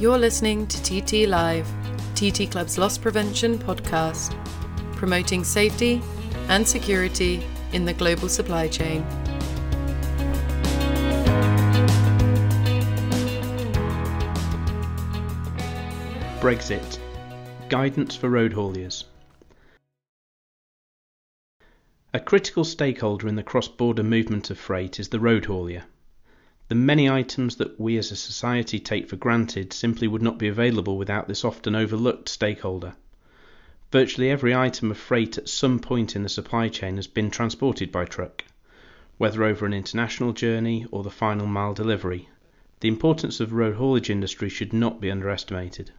You're listening to TT Live, TT Club's loss prevention podcast, promoting safety and security in the global supply chain. Brexit Guidance for Road Hauliers. A critical stakeholder in the cross border movement of freight is the road haulier. The many items that we as a society take for granted simply would not be available without this often overlooked stakeholder. Virtually every item of freight at some point in the supply chain has been transported by truck, whether over an international journey or the final mile delivery. The importance of the road haulage industry should not be underestimated.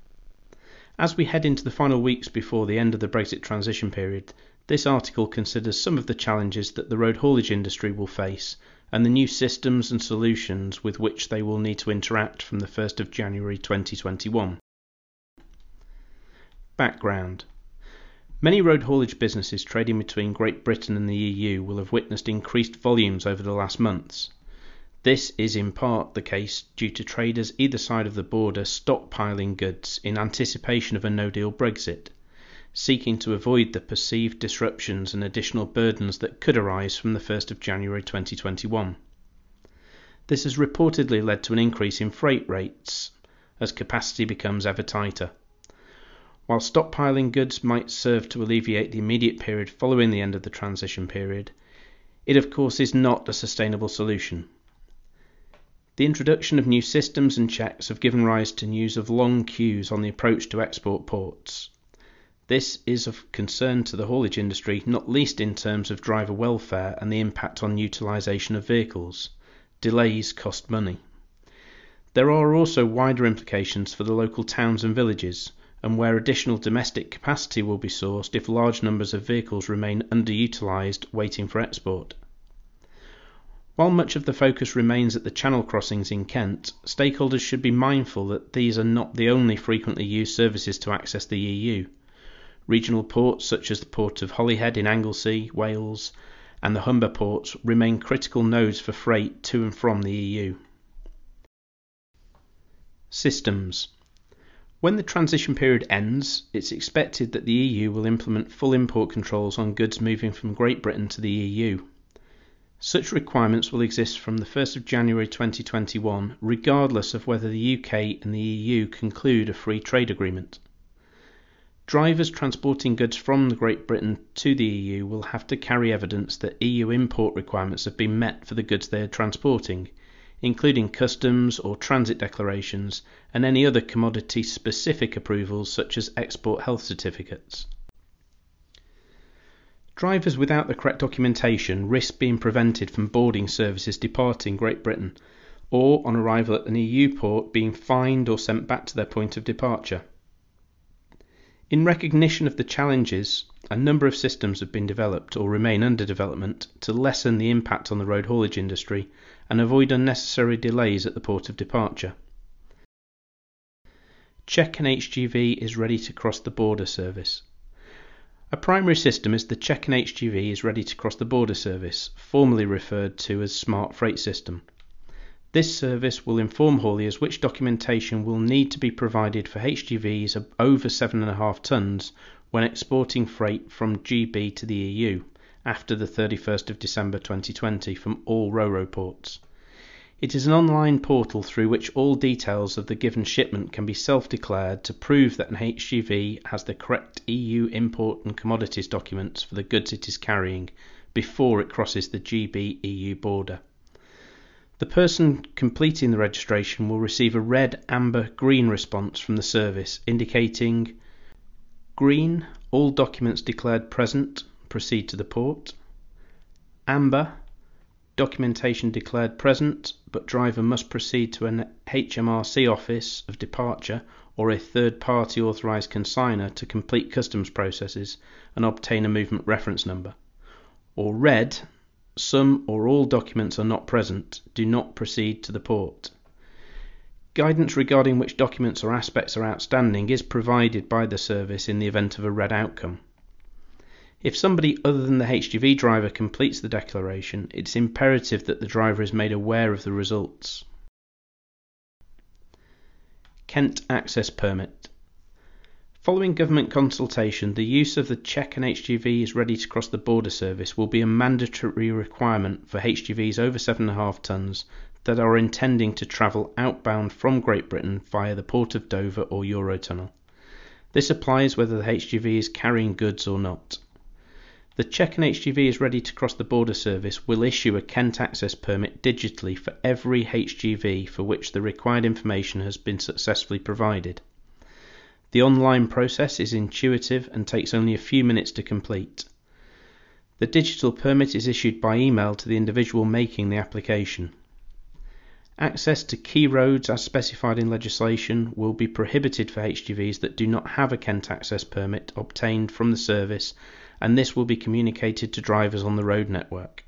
As we head into the final weeks before the end of the Brexit transition period, this article considers some of the challenges that the road haulage industry will face and the new systems and solutions with which they will need to interact from the 1st of January 2021. Background Many road haulage businesses trading between Great Britain and the EU will have witnessed increased volumes over the last months. This is in part the case due to traders either side of the border stockpiling goods in anticipation of a no deal Brexit seeking to avoid the perceived disruptions and additional burdens that could arise from the 1st of January 2021. This has reportedly led to an increase in freight rates as capacity becomes ever tighter. While stockpiling goods might serve to alleviate the immediate period following the end of the transition period, it of course is not a sustainable solution. The introduction of new systems and checks have given rise to news of long queues on the approach to export ports. This is of concern to the haulage industry, not least in terms of driver welfare and the impact on utilisation of vehicles. Delays cost money. There are also wider implications for the local towns and villages, and where additional domestic capacity will be sourced if large numbers of vehicles remain underutilised waiting for export. While much of the focus remains at the channel crossings in Kent, stakeholders should be mindful that these are not the only frequently used services to access the EU. Regional ports such as the port of Holyhead in Anglesey, Wales, and the Humber ports remain critical nodes for freight to and from the EU. Systems When the transition period ends, it's expected that the EU will implement full import controls on goods moving from Great Britain to the EU. Such requirements will exist from the 1st of January 2021, regardless of whether the UK and the EU conclude a free trade agreement. Drivers transporting goods from Great Britain to the EU will have to carry evidence that EU import requirements have been met for the goods they are transporting, including customs or transit declarations and any other commodity specific approvals such as export health certificates. Drivers without the correct documentation risk being prevented from boarding services departing Great Britain, or on arrival at an EU port being fined or sent back to their point of departure. In recognition of the challenges, a number of systems have been developed or remain under development to lessen the impact on the road haulage industry and avoid unnecessary delays at the port of departure. Check and HGV is ready to cross the border service. A primary system is the Check and HGV is ready to cross the border service, formerly referred to as Smart Freight System. This service will inform hauliers which documentation will need to be provided for HGVs over 7.5 tonnes when exporting freight from GB to the EU after the 31st of December 2020 from all RoRo ports. It is an online portal through which all details of the given shipment can be self-declared to prove that an HGV has the correct EU import and commodities documents for the goods it is carrying before it crosses the GB EU border. The person completing the registration will receive a red, amber, green response from the service indicating green, all documents declared present, proceed to the port. Amber, documentation declared present, but driver must proceed to an HMRC office of departure or a third party authorized consigner to complete customs processes and obtain a movement reference number. Or red, some or all documents are not present, do not proceed to the port. Guidance regarding which documents or aspects are outstanding is provided by the service in the event of a red outcome. If somebody other than the HGV driver completes the declaration, it's imperative that the driver is made aware of the results. Kent Access Permit. Following government consultation, the use of the check and HGV is ready to cross the border service will be a mandatory requirement for HGVs over 7.5 tonnes that are intending to travel outbound from Great Britain via the Port of Dover or Eurotunnel. This applies whether the HGV is carrying goods or not. The check and HGV is ready to cross the border service will issue a Kent access permit digitally for every HGV for which the required information has been successfully provided. The online process is intuitive and takes only a few minutes to complete. The digital permit is issued by email to the individual making the application. Access to key roads as specified in legislation will be prohibited for HGVs that do not have a Kent access permit obtained from the service and this will be communicated to drivers on the road network.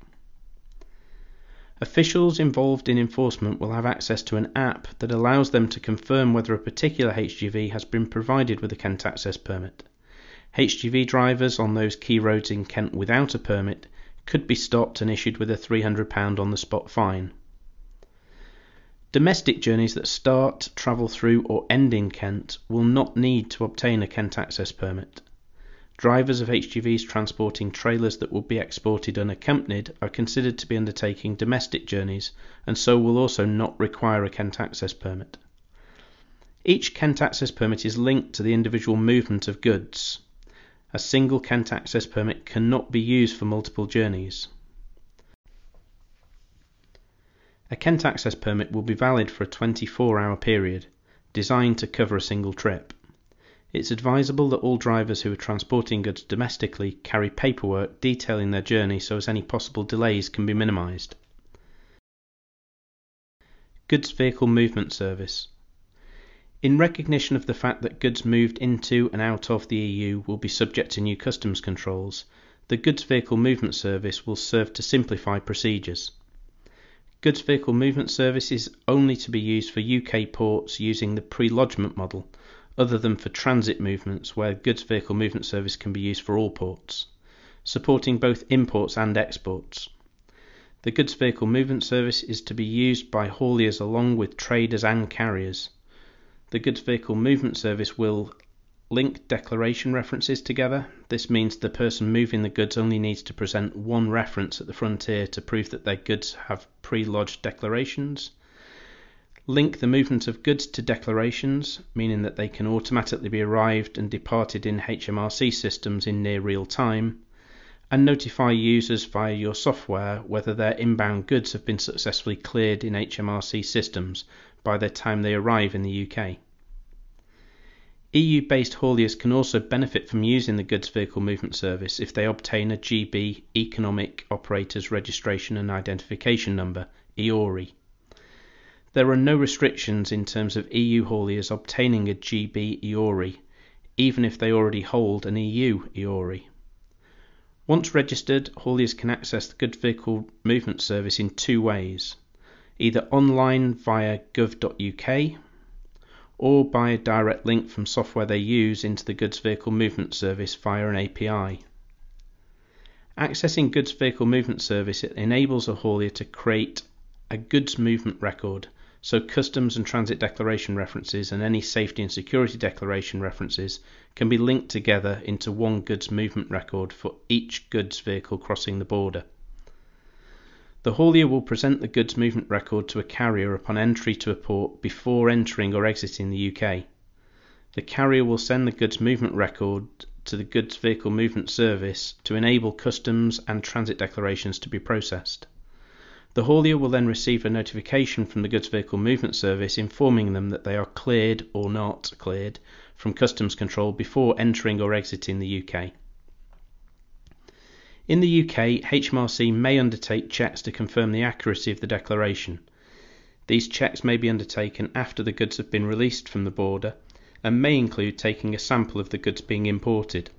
Officials involved in enforcement will have access to an app that allows them to confirm whether a particular HGV has been provided with a Kent access permit. HGV drivers on those key roads in Kent without a permit could be stopped and issued with a £300 on the spot fine. Domestic journeys that start, travel through, or end in Kent will not need to obtain a Kent access permit. Drivers of HGVs transporting trailers that will be exported unaccompanied are considered to be undertaking domestic journeys and so will also not require a Kent access permit. Each Kent access permit is linked to the individual movement of goods. A single Kent access permit cannot be used for multiple journeys. A Kent access permit will be valid for a 24 hour period, designed to cover a single trip. It's advisable that all drivers who are transporting goods domestically carry paperwork detailing their journey so as any possible delays can be minimised. Goods Vehicle Movement Service in recognition of the fact that goods moved into and out of the EU will be subject to new customs controls, the Goods Vehicle Movement Service will serve to simplify procedures. Goods Vehicle Movement Service is only to be used for UK ports using the pre-lodgement model, other than for transit movements where Goods Vehicle Movement Service can be used for all ports, supporting both imports and exports. The Goods Vehicle Movement Service is to be used by hauliers along with traders and carriers. The Goods Vehicle Movement Service will link declaration references together. This means the person moving the goods only needs to present one reference at the frontier to prove that their goods have pre lodged declarations. Link the movement of goods to declarations, meaning that they can automatically be arrived and departed in HMRC systems in near real time. And notify users via your software whether their inbound goods have been successfully cleared in HMRC systems by the time they arrive in the UK. EU-based hauliers can also benefit from using the Goods Vehicle Movement Service if they obtain a GB Economic Operators Registration and Identification Number (EORI). There are no restrictions in terms of EU hauliers obtaining a GB EORI, even if they already hold an EU EORI. Once registered, hauliers can access the Goods Vehicle Movement Service in two ways either online via gov.uk or by a direct link from software they use into the Goods Vehicle Movement Service via an API. Accessing Goods Vehicle Movement Service enables a haulier to create a goods movement record, so customs and transit declaration references and any safety and security declaration references can be linked together into one goods movement record for each goods vehicle crossing the border. The haulier will present the goods movement record to a carrier upon entry to a port before entering or exiting the UK. The carrier will send the goods movement record to the Goods Vehicle Movement Service to enable customs and transit declarations to be processed. The haulier will then receive a notification from the Goods Vehicle Movement Service informing them that they are cleared or not cleared from customs control before entering or exiting the UK. In the UK, HMRC may undertake checks to confirm the accuracy of the declaration. These checks may be undertaken after the goods have been released from the border and may include taking a sample of the goods being imported.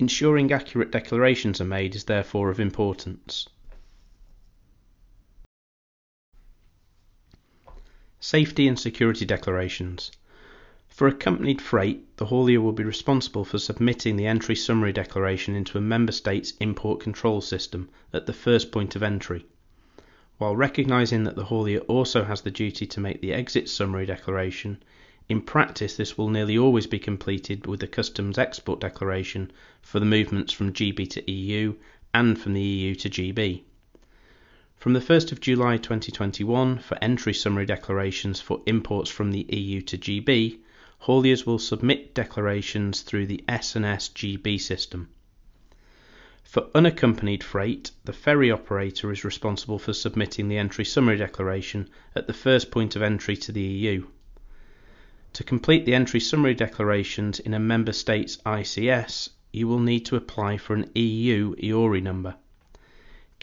Ensuring accurate declarations are made is therefore of importance. Safety and security declarations. For accompanied freight, the haulier will be responsible for submitting the entry summary declaration into a member state's import control system at the first point of entry. While recognising that the haulier also has the duty to make the exit summary declaration, in practice this will nearly always be completed with the customs export declaration for the movements from GB to EU and from the EU to GB. From the 1st of July 2021, for entry summary declarations for imports from the EU to GB, hauliers will submit declarations through the S&S GB system. For unaccompanied freight, the ferry operator is responsible for submitting the entry summary declaration at the first point of entry to the EU. To complete the entry summary declarations in a member state's ICS, you will need to apply for an EU EORI number.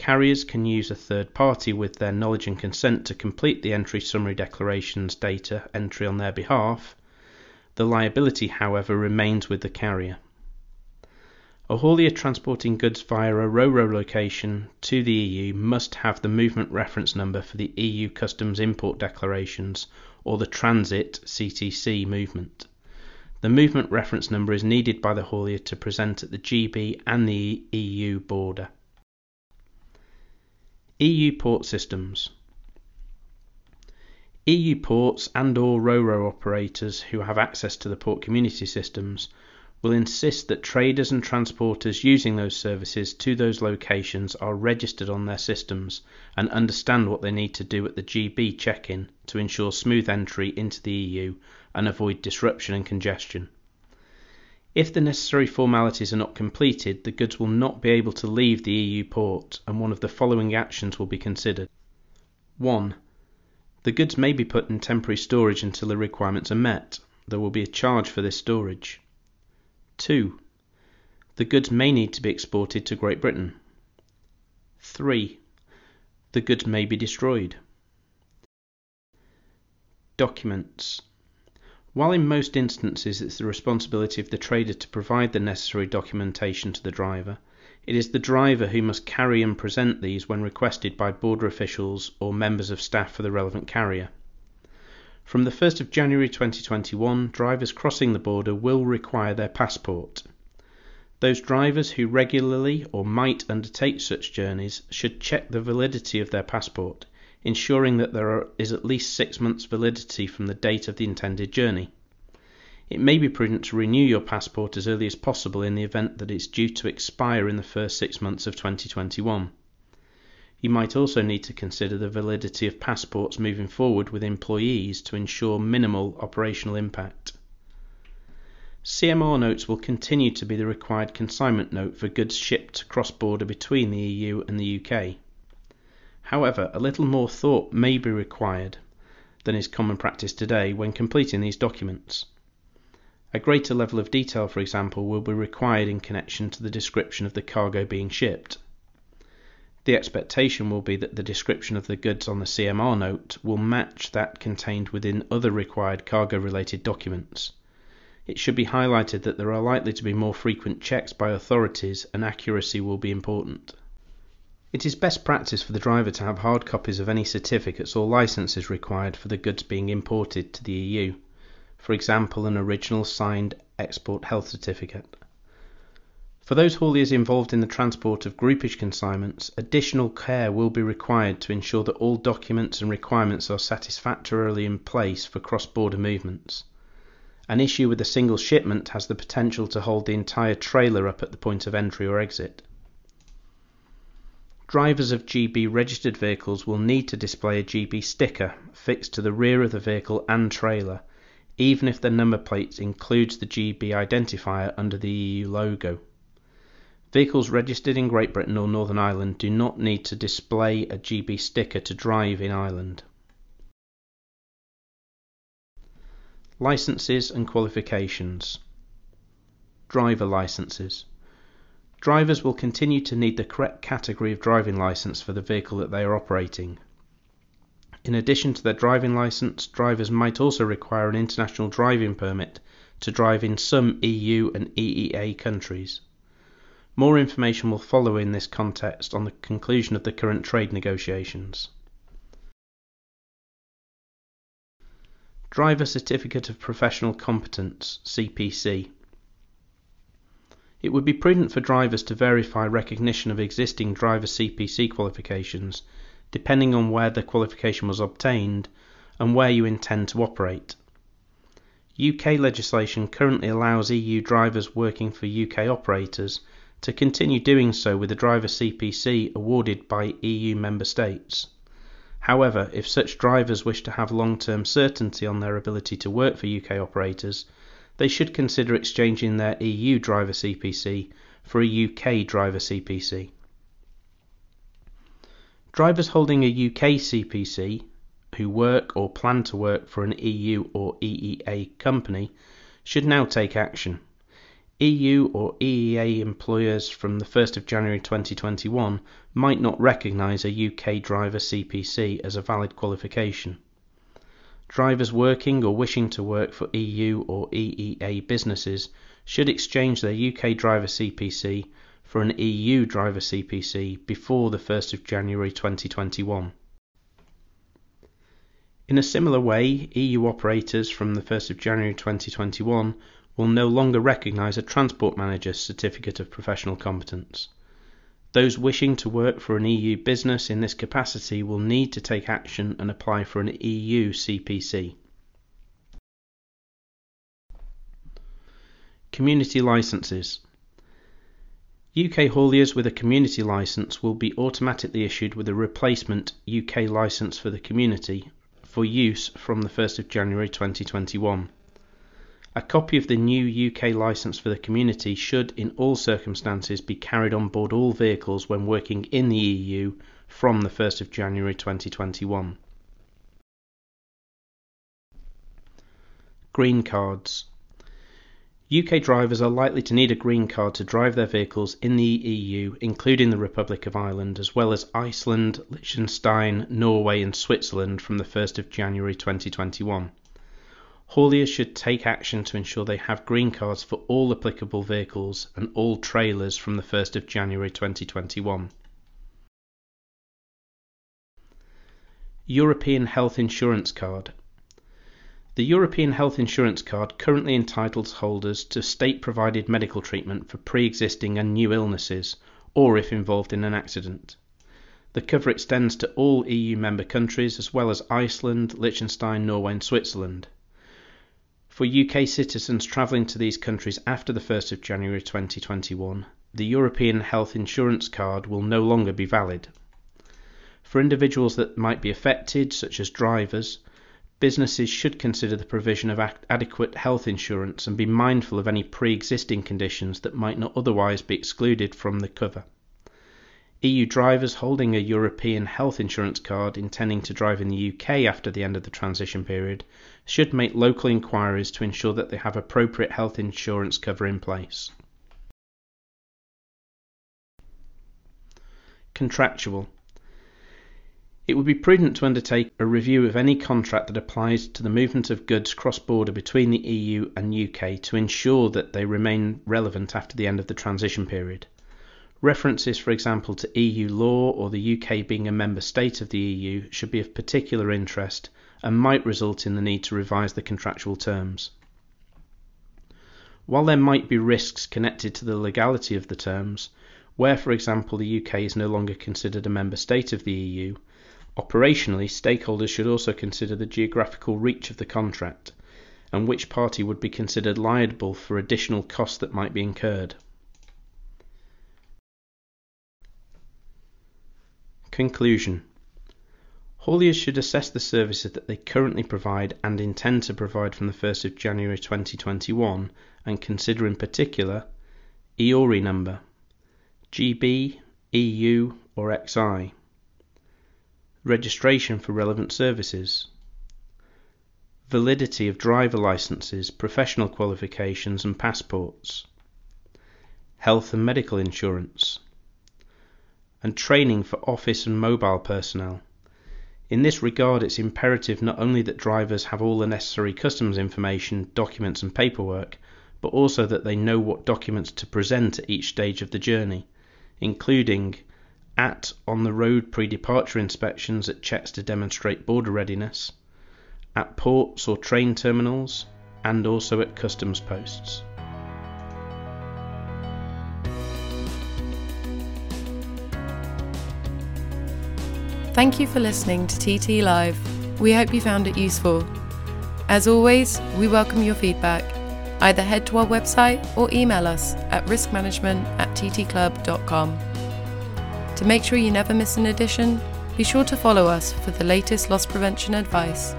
Carriers can use a third party with their knowledge and consent to complete the entry summary declarations data entry on their behalf. The liability, however, remains with the carrier. A haulier transporting goods via a RoRo location to the EU must have the movement reference number for the EU customs import declarations or the transit CTC movement. The movement reference number is needed by the haulier to present at the GB and the EU border. EU port systems. EU ports and or RoRo operators who have access to the port community systems will insist that traders and transporters using those services to those locations are registered on their systems and understand what they need to do at the GB check-in to ensure smooth entry into the EU and avoid disruption and congestion. If the necessary formalities are not completed, the goods will not be able to leave the EU port, and one of the following actions will be considered. 1. The goods may be put in temporary storage until the requirements are met. There will be a charge for this storage. 2. The goods may need to be exported to Great Britain. 3. The goods may be destroyed. Documents while in most instances it's the responsibility of the trader to provide the necessary documentation to the driver, it is the driver who must carry and present these when requested by border officials or members of staff for the relevant carrier. From the 1st of January 2021, drivers crossing the border will require their passport. Those drivers who regularly or might undertake such journeys should check the validity of their passport ensuring that there is at least six months validity from the date of the intended journey. It may be prudent to renew your passport as early as possible in the event that it's due to expire in the first six months of 2021. You might also need to consider the validity of passports moving forward with employees to ensure minimal operational impact. CMR notes will continue to be the required consignment note for goods shipped cross border between the EU and the UK. However, a little more thought may be required than is common practice today when completing these documents. A greater level of detail, for example, will be required in connection to the description of the cargo being shipped. The expectation will be that the description of the goods on the CMR note will match that contained within other required cargo related documents. It should be highlighted that there are likely to be more frequent checks by authorities and accuracy will be important. It is best practice for the driver to have hard copies of any certificates or licenses required for the goods being imported to the EU, for example an original signed export health certificate. For those hauliers involved in the transport of groupage consignments, additional care will be required to ensure that all documents and requirements are satisfactorily in place for cross-border movements. An issue with a single shipment has the potential to hold the entire trailer up at the point of entry or exit. Drivers of GB registered vehicles will need to display a GB sticker fixed to the rear of the vehicle and trailer, even if the number plate includes the GB identifier under the EU logo. Vehicles registered in Great Britain or Northern Ireland do not need to display a GB sticker to drive in Ireland. Licenses and qualifications. Driver licenses. Drivers will continue to need the correct category of driving license for the vehicle that they are operating. In addition to their driving license, drivers might also require an international driving permit to drive in some EU and EEA countries. More information will follow in this context on the conclusion of the current trade negotiations. Driver Certificate of Professional Competence CPC it would be prudent for drivers to verify recognition of existing driver CPC qualifications depending on where the qualification was obtained and where you intend to operate. UK legislation currently allows EU drivers working for UK operators to continue doing so with a driver CPC awarded by EU member states. However, if such drivers wish to have long term certainty on their ability to work for UK operators, they should consider exchanging their EU driver CPC for a UK driver CPC. Drivers holding a UK CPC who work or plan to work for an EU or EEA company should now take action. EU or EEA employers from the 1st of January 2021 might not recognise a UK driver CPC as a valid qualification. Drivers working or wishing to work for EU or EEA businesses should exchange their UK driver CPC for an EU driver CPC before the 1st of January 2021. In a similar way, EU operators from the 1st of January 2021 will no longer recognise a Transport Manager's Certificate of Professional Competence. Those wishing to work for an EU business in this capacity will need to take action and apply for an EU CPC. Community licenses. UK hauliers with a community licence will be automatically issued with a replacement UK licence for the community for use from the 1st of January 2021. A copy of the new UK licence for the community should, in all circumstances, be carried on board all vehicles when working in the EU from the 1st of January 2021. Green cards. UK drivers are likely to need a green card to drive their vehicles in the EU, including the Republic of Ireland, as well as Iceland, Liechtenstein, Norway, and Switzerland from the 1st of January 2021. Hauliers should take action to ensure they have green cards for all applicable vehicles and all trailers from the 1st of January 2021. European Health Insurance Card the European Health Insurance Card currently entitles holders to state provided medical treatment for pre existing and new illnesses, or if involved in an accident. The cover extends to all EU member countries as well as Iceland, Liechtenstein, Norway, and Switzerland. For UK citizens travelling to these countries after the 1st of January 2021, the European Health Insurance Card will no longer be valid. For individuals that might be affected, such as drivers, businesses should consider the provision of adequate health insurance and be mindful of any pre existing conditions that might not otherwise be excluded from the cover. EU drivers holding a European health insurance card intending to drive in the UK after the end of the transition period should make local inquiries to ensure that they have appropriate health insurance cover in place. Contractual it would be prudent to undertake a review of any contract that applies to the movement of goods cross border between the EU and UK to ensure that they remain relevant after the end of the transition period. References, for example, to EU law or the UK being a member state of the EU should be of particular interest and might result in the need to revise the contractual terms. While there might be risks connected to the legality of the terms, where, for example, the UK is no longer considered a member state of the EU, Operationally, stakeholders should also consider the geographical reach of the contract and which party would be considered liable for additional costs that might be incurred. Conclusion. Hauliers should assess the services that they currently provide and intend to provide from the 1st of January 2021 and consider in particular EORI number, GB, EU or XI registration for relevant services, validity of driver licenses, professional qualifications and passports, health and medical insurance, and training for office and mobile personnel. In this regard, it's imperative not only that drivers have all the necessary customs information, documents, and paperwork, but also that they know what documents to present at each stage of the journey, including at on the road pre departure inspections at checks to demonstrate border readiness, at ports or train terminals, and also at customs posts. Thank you for listening to TT Live. We hope you found it useful. As always, we welcome your feedback. Either head to our website or email us at riskmanagement at ttclub.com. To make sure you never miss an edition, be sure to follow us for the latest loss prevention advice.